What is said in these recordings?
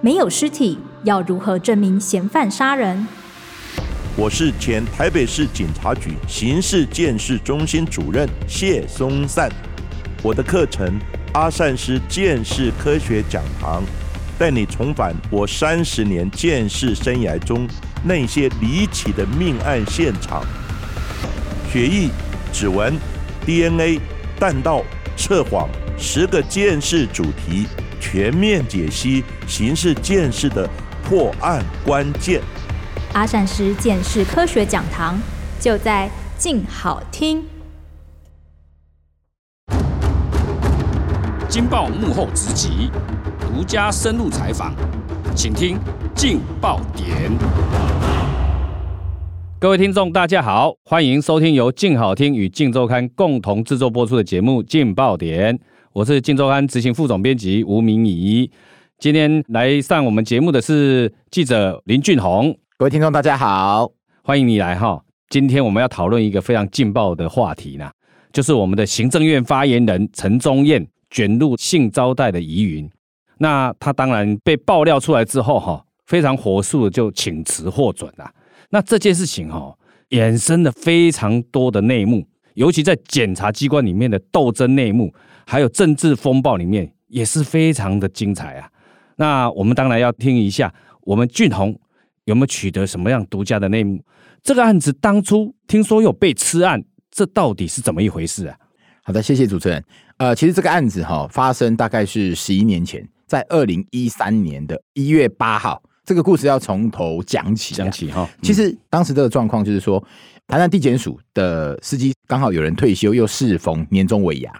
没有尸体，要如何证明嫌犯杀人？我是前台北市警察局刑事鉴识中心主任谢松善。我的课程《阿善师鉴识科学讲堂》，带你重返我三十年鉴识生涯中那些离奇的命案现场，血液、指纹、DNA、弹道、测谎，十个鉴识主题，全面解析刑事鉴识的破案关键。阿善师鉴识科学讲堂就在静好听。镜爆幕后直击，独家深入采访，请听劲爆点。各位听众，大家好，欢迎收听由静好听与镜周刊共同制作播出的节目《劲爆点》，我是金周刊执行副总编辑吴明仪。今天来上我们节目的是记者林俊宏。各位听众，大家好，欢迎你来哈。今天我们要讨论一个非常劲爆的话题呢，就是我们的行政院发言人陈宗彦卷入性招待的疑云。那他当然被爆料出来之后哈，非常火速的就请辞获准了。那这件事情哈，衍生了非常多的内幕，尤其在检察机关里面的斗争内幕，还有政治风暴里面，也是非常的精彩啊。那我们当然要听一下我们俊宏。有没有取得什么样独家的内幕？这个案子当初听说有被吃案，这到底是怎么一回事啊？好的，谢谢主持人。呃，其实这个案子哈发生大概是十一年前，在二零一三年的一月八号。这个故事要从头讲起，讲起哈。其实当时这个状况就是说，台南地检署的司机刚好有人退休，又适逢年终尾牙，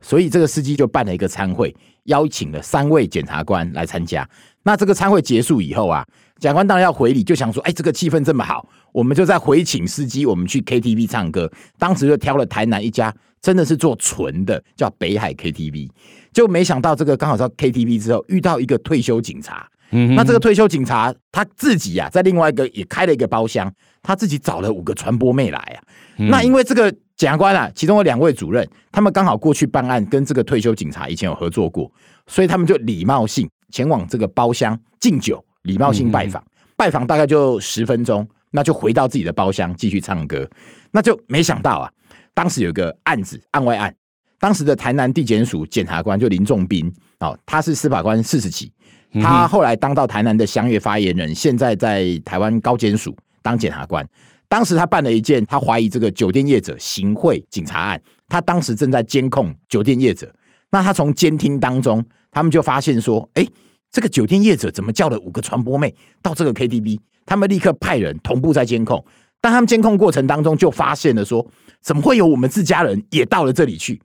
所以这个司机就办了一个餐会，邀请了三位检察官来参加。那这个餐会结束以后啊，检察官当然要回礼，就想说，哎，这个气氛这么好，我们就再回请司机，我们去 KTV 唱歌。当时就挑了台南一家，真的是做纯的，叫北海 KTV。就没想到这个刚好到 KTV 之后，遇到一个退休警察。嗯，那这个退休警察他自己呀、啊，在另外一个也开了一个包厢，他自己找了五个传播妹来啊。嗯、那因为这个检察官啊，其中有两位主任，他们刚好过去办案，跟这个退休警察以前有合作过，所以他们就礼貌性。前往这个包厢敬酒，礼貌性拜访，嗯、拜访大概就十分钟，那就回到自己的包厢继续唱歌。那就没想到啊，当时有个案子，案外案，当时的台南地检署检察官就林仲斌哦，他是司法官四十几，他后来当到台南的乡域发言人，现在在台湾高检署当检察官。当时他办了一件他怀疑这个酒店业者行贿警察案，他当时正在监控酒店业者，那他从监听当中，他们就发现说，哎。这个酒店业者怎么叫了五个传播妹到这个 KTV？他们立刻派人同步在监控，但他们监控过程当中就发现了说，怎么会有我们自家人也到了这里去？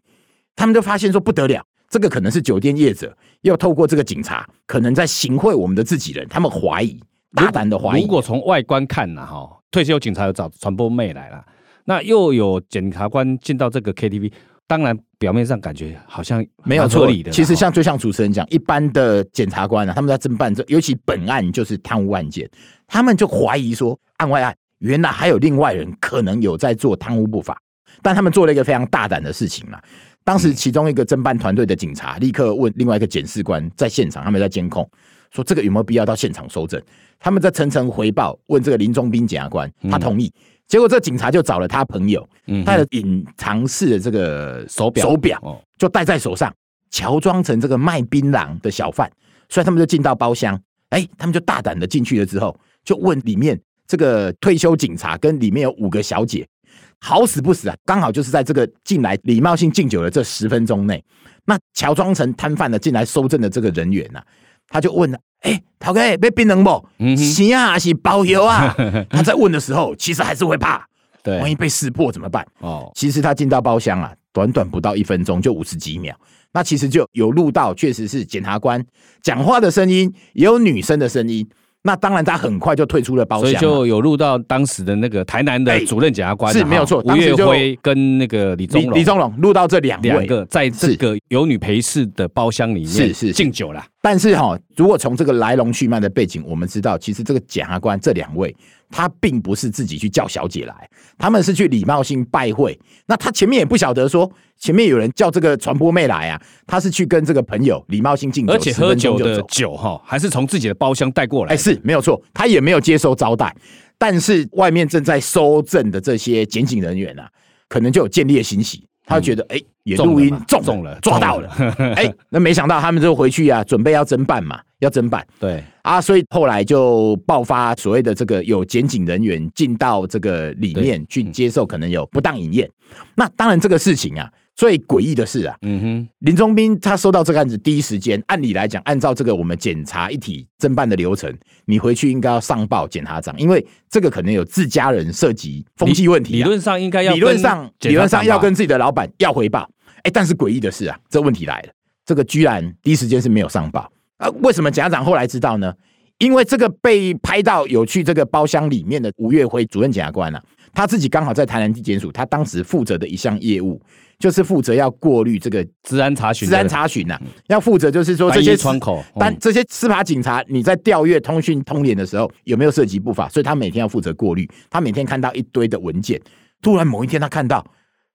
他们就发现说不得了，这个可能是酒店业者要透过这个警察，可能在行贿我们的自己人。他们怀疑，大胆的怀疑。如果从外观看呢，哈，退休警察有找传播妹来了，那又有检察官进到这个 KTV。当然，表面上感觉好像没有错理的。其实像就像主持人讲，一般的检察官啊，他们在侦办这，尤其本案就是贪污案件，他们就怀疑说案外案，原来还有另外人可能有在做贪污不法。但他们做了一个非常大胆的事情嘛。当时其中一个侦办团队的警察立刻问另外一个检视官，在现场他们在监控，说这个有没有必要到现场搜证？他们在层层回报问这个林中斌检察官，他同意。结果这警察就找了他朋友，带了隐藏式的这个手表，手表就戴在手上，乔装成这个卖槟榔的小贩，所以他们就进到包厢，哎，他们就大胆的进去了之后，就问里面这个退休警察跟里面有五个小姐，好死不死啊，刚好就是在这个进来礼貌性敬酒的这十分钟内，那乔装成摊贩的进来收证的这个人员呐，他就问了。哎，陶哥，被冰冷不？行，啊，还是包邮啊？他在问的时候，其实还是会怕，对，万一被识破怎么办？哦，其实他进到包厢啊，短短不到一分钟，就五十几秒，那其实就有录到，确实是检察官讲话的声音，也有女生的声音。那当然，他很快就退出了包厢，所以就有录到当时的那个台南的主任检察官是没有错，吴月辉跟那个李宗李宗龙录到这两两个在这个有女陪侍的包厢里面是是敬酒了。但是哈，如果从这个来龙去脉的背景，我们知道，其实这个检察官这两位，他并不是自己去叫小姐来，他们是去礼貌性拜会。那他前面也不晓得说前面有人叫这个传播妹来啊，他是去跟这个朋友礼貌性敬酒，而且喝酒的酒哈，还是从自己的包厢带过来。哎，是没有错，他也没有接受招待。但是外面正在搜证的这些检警人员啊，可能就有见猎心喜，他觉得哎，也录音中中了，抓到了。哎，那没想到他们就回去啊，准备要侦办嘛，要侦办。对啊，所以后来就爆发所谓的这个有检警人员进到这个里面去接受可能有不当饮宴。那当然这个事情啊。最诡异的是啊，嗯哼，林宗斌他收到这个案子第一时间，按理来讲，按照这个我们检察一体侦办的流程，你回去应该要上报检察长，因为这个可能有自家人涉及风气问题，理论上应该要理论上理论上要跟自己的老板要回报。哎，但是诡异的是啊，这问题来了，这个居然第一时间是没有上报啊？为什么检察长后来知道呢？因为这个被拍到有去这个包厢里面的吴月辉主任检察官啊，他自己刚好在台南地检署，他当时负责的一项业务。就是负责要过滤这个治安查询，治安查询呐，要负责就是说这些窗口，但这些司法警察你在调阅通讯通联的时候有没有涉及不法？所以他每天要负责过滤。他每天看到一堆的文件，突然某一天他看到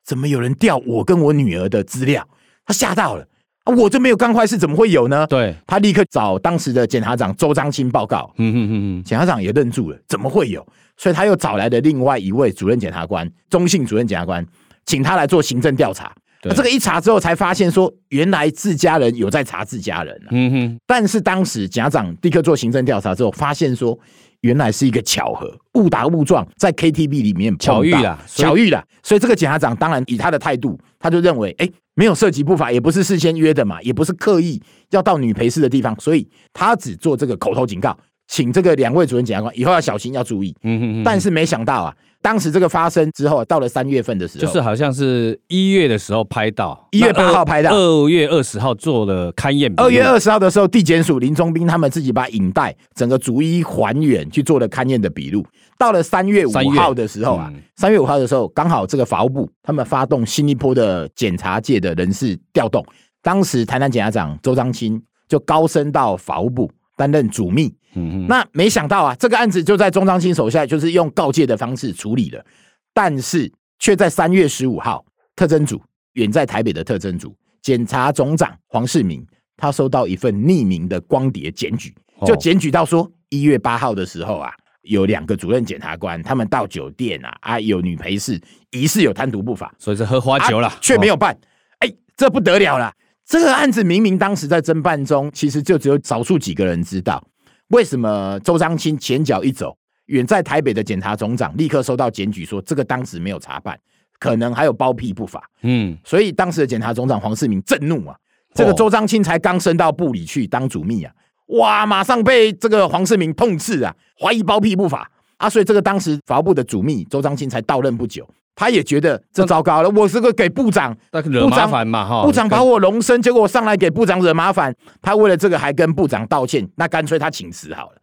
怎么有人调我跟我女儿的资料，他吓到了啊！我这没有干坏事，怎么会有呢？对，他立刻找当时的检察长周章清报告。嗯嗯嗯嗯，检察长也愣住了，怎么会有？所以他又找来了另外一位主任检察官，中信主任检察官。请他来做行政调查，这个一查之后才发现说，原来自家人有在查自家人。嗯哼，但是当时检察长立刻做行政调查之后，发现说，原来是一个巧合，误打误撞在 KTV 里面巧遇了，巧遇了。所以这个检察长当然以他的态度，他就认为，哎，没有涉及不法，也不是事先约的嘛，也不是刻意要到女陪侍的地方，所以他只做这个口头警告，请这个两位主任检察官以后要小心，要注意。嗯哼，但是没想到啊。当时这个发生之后，到了三月份的时候，就是好像是一月的时候拍到，一月八号拍到，二月二十号做了勘验。二月二十号的时候，地检署林宗斌他们自己把影带整个逐一还原去做了勘验的笔录。到了三月五号的时候啊，三月五号的时候，刚好这个法务部他们发动新一波的检察界的人事调动，当时台南检察长周章清就高升到法务部。担任主秘，嗯，那没想到啊，这个案子就在钟章清手下，就是用告诫的方式处理了，但是却在三月十五号，特侦组远在台北的特侦组检察总长黄世明，他收到一份匿名的光碟检举，就检举到说，一月八号的时候啊，有两个主任检察官，他们到酒店啊，啊有女陪侍，疑似有贪图不法，所以是喝花酒了，却没有办，哎，这不得了了。这个案子明明当时在侦办中，其实就只有少数几个人知道。为什么周章清前脚一走，远在台北的检察总长立刻收到检举，说这个当时没有查办，可能还有包庇不法。嗯，所以当时的检察总长黄世明震怒啊，这个周章清才刚升到部里去当主秘啊，哇，马上被这个黄世明痛斥啊，怀疑包庇不法啊，所以这个当时法务部的主秘周章清才到任不久。他也觉得这糟糕了，我是个给部长，惹麻烦嘛哈，部长把我荣升，结果我上来给部长惹麻烦，他为了这个还跟部长道歉，那干脆他请辞好了。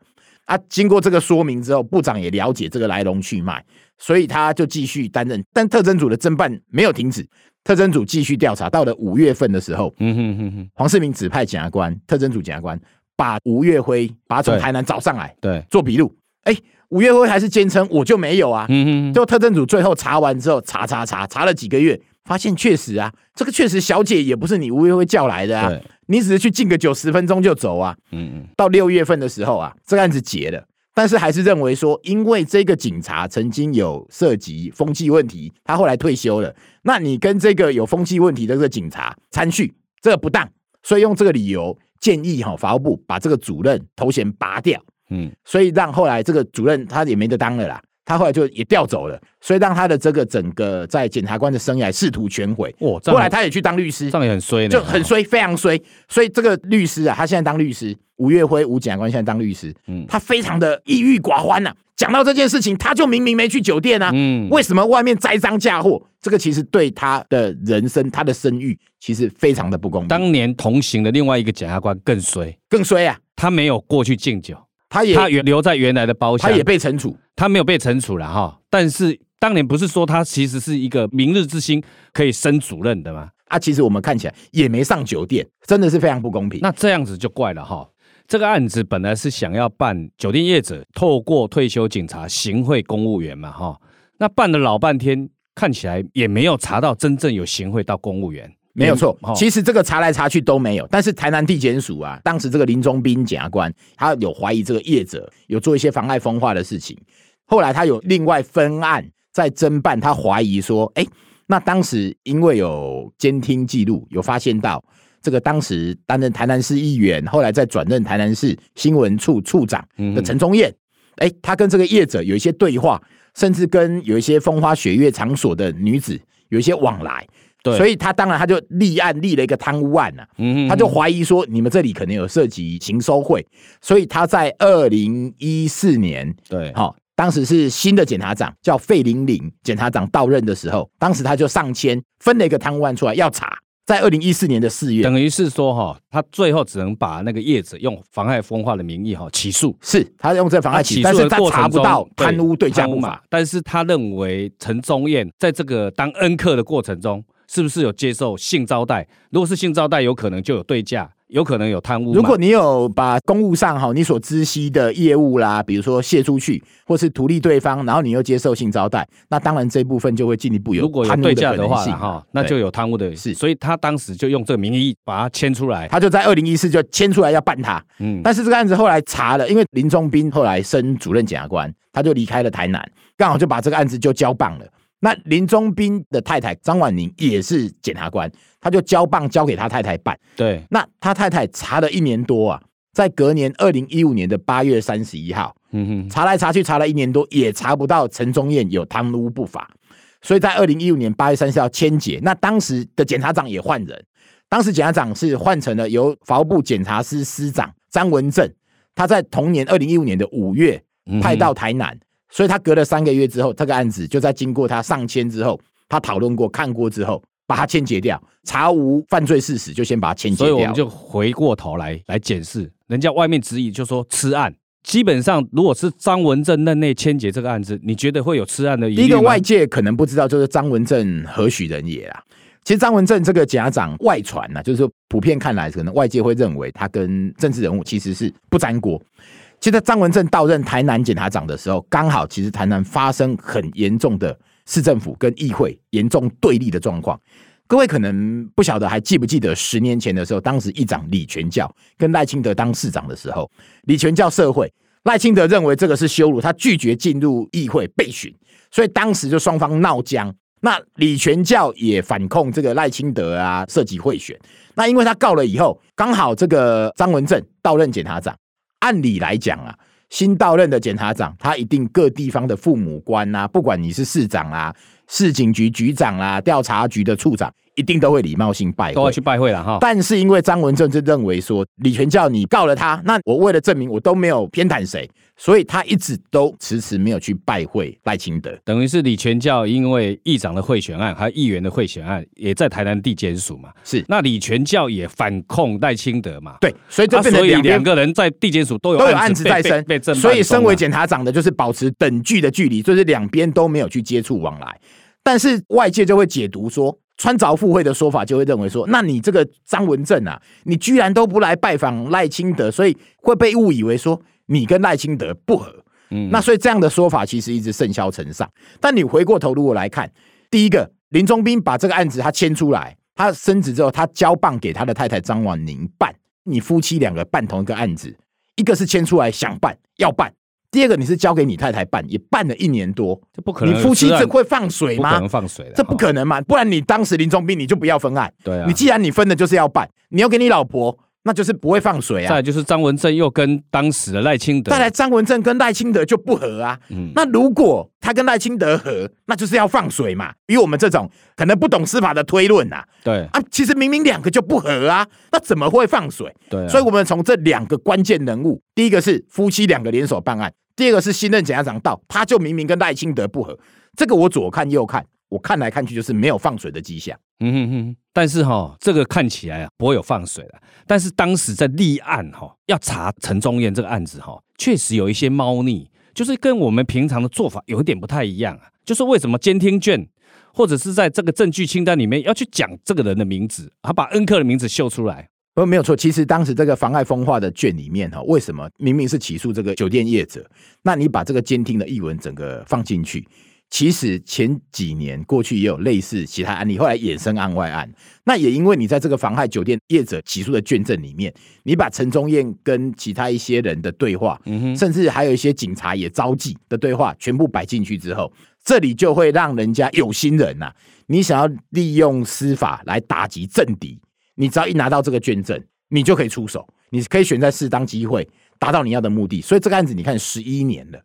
啊，经过这个说明之后，部长也了解这个来龙去脉，所以他就继续担任。但特侦组的侦办没有停止，特侦组继续调查，到了五月份的时候，嗯哼哼哼，黄世明指派检察官，特侦组检察官把吴月辉把他从台南找上来，对，做笔录，哎。吴月辉还是坚称我就没有啊，嗯，就特侦组最后查完之后查查查查了几个月，发现确实啊，这个确实小姐也不是你吴月辉叫来的啊，你只是去敬个酒十分钟就走啊，嗯嗯，到六月份的时候啊，这个案子结了，但是还是认为说，因为这个警察曾经有涉及风气问题，他后来退休了，那你跟这个有风气问题的这个警察参叙，这个不当，所以用这个理由建议哈法务部把这个主任头衔拔掉。嗯，所以让后来这个主任他也没得当了啦，他后来就也调走了，所以让他的这个整个在检察官的生涯仕途全毁。哦，后来他也去当律师，这样也很衰，就很衰，非常衰。所以这个律师啊，他现在当律师，吴月辉吴检察官现在当律师，嗯，他非常的抑郁寡欢呐、啊。讲到这件事情，他就明明没去酒店啊，嗯，为什么外面栽赃嫁祸？这个其实对他的人生、他的声誉，其实非常的不公平。当年同行的另外一个检察官更衰，更衰啊，他没有过去敬酒。他也他原留在原来的包厢，他也被惩处，他没有被惩处了哈。但是当年不是说他其实是一个明日之星，可以升主任的吗？啊，其实我们看起来也没上酒店，真的是非常不公平。那这样子就怪了哈。这个案子本来是想要办酒店业者透过退休警察行贿公务员嘛，哈，那办了老半天，看起来也没有查到真正有行贿到公务员，没有错。其实这个查来查去都没有，但是台南地检署啊，当时这个林中斌检察官，他有怀疑这个业者有做一些妨碍风化的事情，后来他有另外分案在侦办，他怀疑说，哎，那当时因为有监听记录，有发现到。这个当时担任台南市议员，后来再转任台南市新闻处处长的陈宗彦，哎，他跟这个业者有一些对话，甚至跟有一些风花雪月场所的女子有一些往来，对，所以他当然他就立案立了一个贪污案呐、啊，嗯，他就怀疑说你们这里可能有涉及行收贿，所以他在二零一四年，对，好，当时是新的检察长叫费玲玲检察长到任的时候，当时他就上签分了一个贪污案出来要查。在二零一四年的四月，等于是说哈，他最后只能把那个叶子用妨害风化的名义哈起诉，是他用这妨碍起诉，但是他查不到贪污对价不法。但是他认为陈宗彦在这个当恩客的过程中，是不是有接受性招待？如果是性招待，有可能就有对价。有可能有贪污。如果你有把公务上哈你所知悉的业务啦，比如说泄出去，或是图利对方，然后你又接受性招待，那当然这部分就会进一步有。如果有对价的话哈，那就有贪污的事。所以他当时就用这个名义把他牵出来，他就在二零一四就牵出来要办他。嗯，但是这个案子后来查了，因为林中斌后来升主任检察官，他就离开了台南，刚好就把这个案子就交棒了。那林中斌的太太张婉宁也是检察官，他就交棒交给他太太办。对，那他太太查了一年多啊，在隔年二零一五年的八月三十一号，嗯哼，查来查去查了一年多，也查不到陈宗彦有贪污不法，所以在二零一五年八月三十号签结。那当时的检察长也换人，当时检察长是换成了由法务部检察司司长张文正，他在同年二零一五年的五月派到台南。嗯所以他隔了三个月之后，这个案子就在经过他上签之后，他讨论过、看过之后，把它签结掉，查无犯罪事实，就先把它签结掉。所以我们就回过头来来检视，人家外面质疑就说吃案，基本上如果是张文正任内签结这个案子，你觉得会有吃案的疑虑？第一个外界可能不知道，就是张文正何许人也啊？其实张文正这个检察长外传呢、啊，就是说普遍看来，可能外界会认为他跟政治人物其实是不沾锅。其实张文正到任台南检察长的时候，刚好其实台南发生很严重的市政府跟议会严重对立的状况。各位可能不晓得，还记不记得十年前的时候，当时议长李全教跟赖清德当市长的时候，李全教社会，赖清德认为这个是羞辱，他拒绝进入议会备询，所以当时就双方闹僵。那李全教也反控这个赖清德啊涉及贿选。那因为他告了以后，刚好这个张文正到任检察长。按理来讲啊，新到任的检察长，他一定各地方的父母官啊，不管你是市长啊、市警局局长啊、调查局的处长。一定都会礼貌性拜会，都要去拜会了哈。但是因为张文正就认为说，李全教你告了他，那我为了证明我都没有偏袒谁，所以他一直都迟迟没有去拜会赖清德。等于是李全教因为议长的贿选案，还有议员的贿选案，也在台南地检署嘛。是，那李全教也反控赖清德嘛。对，所以这变成两两个人在地检署都有都有案子在身，所以身为检察长的，就是保持等距的距离，就是两边都没有去接触往来。但是外界就会解读说。穿凿附会的说法就会认为说，那你这个张文正啊，你居然都不来拜访赖清德，所以会被误以为说你跟赖清德不合。嗯，那所以这样的说法其实一直甚嚣尘上。但你回过头如果来看，第一个林中斌把这个案子他牵出来，他升职之后他交棒给他的太太张婉宁办，你夫妻两个办同一个案子，一个是牵出来想办要办。第二个，你是交给你太太办，也办了一年多，这不可能。你夫妻这会放水吗？不可能放水，这不可能嘛？不然你当时林中斌你就不要分案。对啊，你既然你分的就是要办，你要给你老婆。那就是不会放水啊！再来就是张文正又跟当时的赖清德，再来张文正跟赖清德就不合啊。嗯，那如果他跟赖清德合，那就是要放水嘛。以我们这种可能不懂司法的推论呐，对啊，其实明明两个就不合啊，那怎么会放水？对，所以我们从这两个关键人物，第一个是夫妻两个联手办案，第二个是新任检察长到，他就明明跟赖清德不合，这个我左看右看。我看来看去就是没有放水的迹象，嗯哼哼。但是哈、哦，这个看起来啊不会有放水了。但是当时在立案哈、哦，要查陈宗彦这个案子哈、哦，确实有一些猫腻，就是跟我们平常的做法有一点不太一样啊。就是为什么监听卷或者是在这个证据清单里面要去讲这个人的名字，他把恩客的名字秀出来，呃，没有错。其实当时这个妨碍风化的卷里面哈，为什么明明是起诉这个酒店业者？那你把这个监听的译文整个放进去？其实前几年过去也有类似其他案例，后来衍生案外案。那也因为你在这个妨害酒店业者起诉的卷证里面，你把陈宗彦跟其他一些人的对话，嗯，甚至还有一些警察也招妓的对话，全部摆进去之后，这里就会让人家有心人呐、啊，你想要利用司法来打击政敌，你只要一拿到这个卷证，你就可以出手，你可以选在适当机会达到你要的目的。所以这个案子你看十一年了。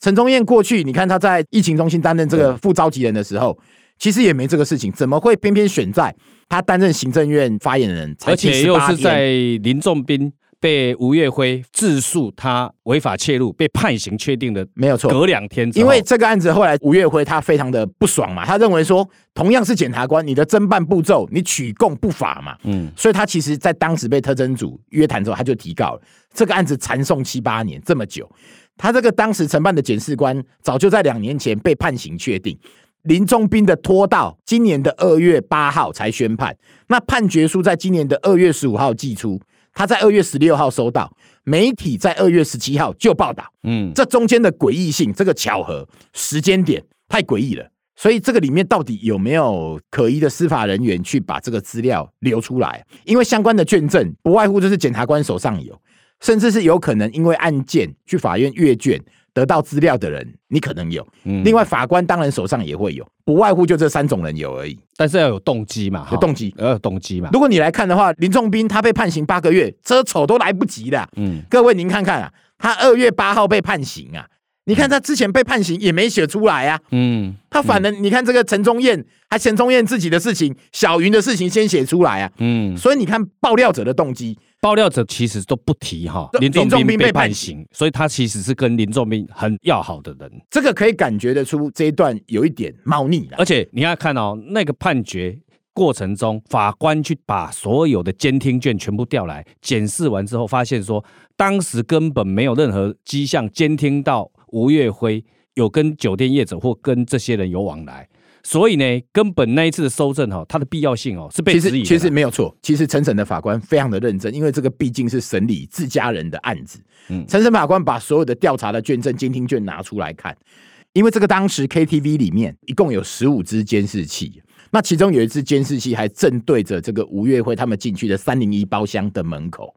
陈宗彦过去，你看他在疫情中心担任这个副召集人的时候，其实也没这个事情，怎么会偏偏选在他担任行政院发言人？而且又是在林仲斌被吴月辉自诉他违法窃入被判刑确定的，没有错。隔两天，因为这个案子后来吴月辉他非常的不爽嘛，他认为说同样是检察官，你的侦办步骤你取供不法嘛，嗯，所以他其实在当时被特侦组约谈之后，他就提告了。这个案子缠讼七八年这么久。他这个当时承办的检视官早就在两年前被判刑确定，林中斌的拖到今年的二月八号才宣判，那判决书在今年的二月十五号寄出，他在二月十六号收到，媒体在二月十七号就报道，嗯，这中间的诡异性，这个巧合时间点太诡异了，所以这个里面到底有没有可疑的司法人员去把这个资料流出来？因为相关的卷证不外乎就是检察官手上有。甚至是有可能因为案件去法院阅卷得到资料的人，你可能有。嗯，另外法官当然手上也会有，不外乎就这三种人有而已。但是要有动机嘛，有动机，要有动机嘛。如果你来看的话，林仲斌他被判刑八个月，遮丑都来不及了。嗯，各位您看看啊，他二月八号被判刑啊，你看他之前被判刑也没写出来啊。嗯，他反而你看这个陈忠燕，还陈忠燕自己的事情，小云的事情先写出来啊。嗯，所以你看爆料者的动机。爆料者其实都不提哈，林仲斌被判刑，所以他其实是跟林仲斌很要好的人。这个可以感觉得出这一段有一点猫腻。而且你要看哦，那个判决过程中，法官去把所有的监听卷全部调来检视完之后，发现说当时根本没有任何迹象监听到吴月辉有跟酒店业者或跟这些人有往来。所以呢，根本那一次的搜证哈，它的必要性哦是被质疑的。其实其实没有错，其实陈审的法官非常的认真，因为这个毕竟是审理自家人的案子。嗯，陈审法官把所有的调查的卷证、监听卷拿出来看，因为这个当时 KTV 里面一共有十五支监视器，那其中有一支监视器还正对着这个吴月辉他们进去的三零一包厢的门口，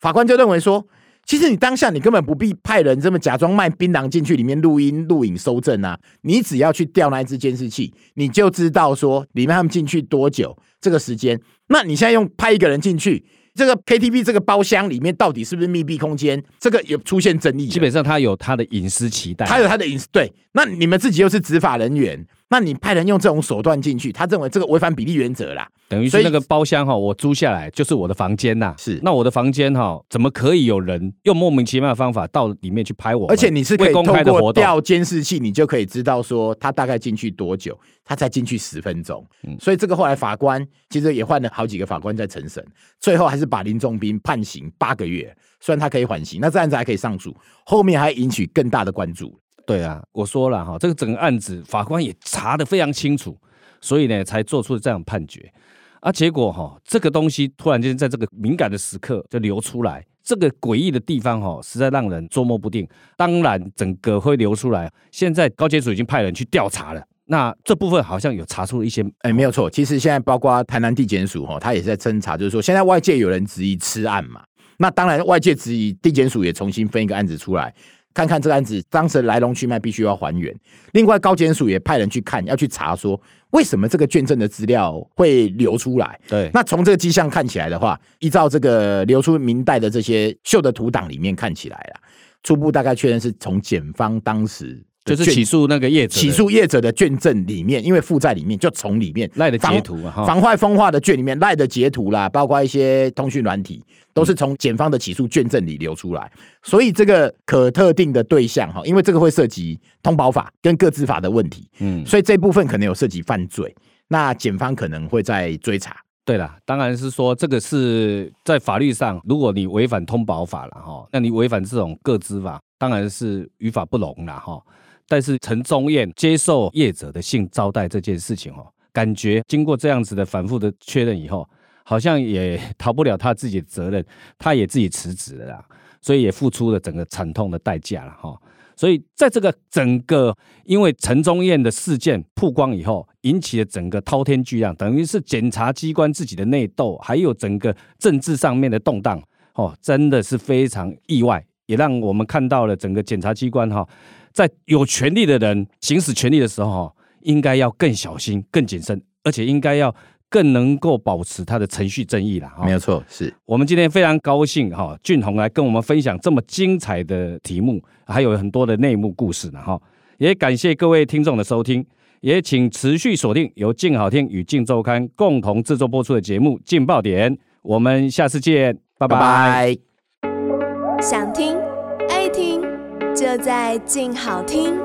法官就认为说。其实你当下你根本不必派人这么假装卖槟榔进去里面录音录影搜证啊，你只要去调那一支监视器，你就知道说里面他们进去多久这个时间。那你现在用派一个人进去，这个 KTV 这个包厢里面到底是不是密闭空间？这个有出现争议。基本上他有他的隐私期待，他有他的隐私。对，那你们自己又是执法人员。那你派人用这种手段进去，他认为这个违反比例原则啦，等于是那个包厢哈，我租下来就是我的房间呐。是，那我的房间哈，怎么可以有人用莫名其妙的方法到里面去拍我？而且你是可以通过调监视器，你就可以知道说他大概进去多久，他才进去十分钟。嗯，所以这个后来法官其实也换了好几个法官在承审，最后还是把林仲斌判刑八个月，虽然他可以缓刑，那这案子还可以上诉，后面还引起更大的关注。对啊，我说了哈，这个整个案子法官也查得非常清楚，所以呢才做出这样判决啊。结果哈，这个东西突然间在这个敏感的时刻就流出来，这个诡异的地方哈，实在让人捉摸不定。当然，整个会流出来，现在高检署已经派人去调查了。那这部分好像有查出一些，哎，没有错。其实现在包括台南地检署哈，他也是在侦查，就是说现在外界有人质疑吃案嘛，那当然外界质疑地检署也重新分一个案子出来。看看这个案子当时的来龙去脉，必须要还原。另外，高检署也派人去看，要去查说为什么这个卷证的资料会流出来。对，那从这个迹象看起来的话，依照这个流出明代的这些秀的图档里面看起来啦，初步大概确认是从检方当时。就是起诉那个业者，起诉业者的卷证里面，因为附在里面，就从里面赖的截图啊，防坏风化的卷里面赖的截图啦，包括一些通讯软体，都是从检方的起诉卷证里流出来。所以这个可特定的对象哈，因为这个会涉及通保法跟个资法的问题，嗯，所以这部分可能有涉及犯罪，那检方可能会在追查。对了，当然是说这个是在法律上，如果你违反通保法了哈，那你违反这种个资法，当然是于法不容了哈。但是陈宗彦接受业者的性招待这件事情哦，感觉经过这样子的反复的确认以后，好像也逃不了他自己的责任，他也自己辞职了啦，所以也付出了整个惨痛的代价了哈。所以在这个整个因为陈宗彦的事件曝光以后，引起了整个滔天巨浪，等于是检察机关自己的内斗，还有整个政治上面的动荡，哦，真的是非常意外，也让我们看到了整个检察机关哈，在有权力的人行使权力的时候，应该要更小心、更谨慎，而且应该要。更能够保持他的程序正义了，没有错，是我们今天非常高兴哈，俊宏来跟我们分享这么精彩的题目，还有很多的内幕故事呢哈，也感谢各位听众的收听，也请持续锁定由静好听与静周刊共同制作播出的节目《劲爆点》，我们下次见，拜拜。拜拜。想听，就在静好听。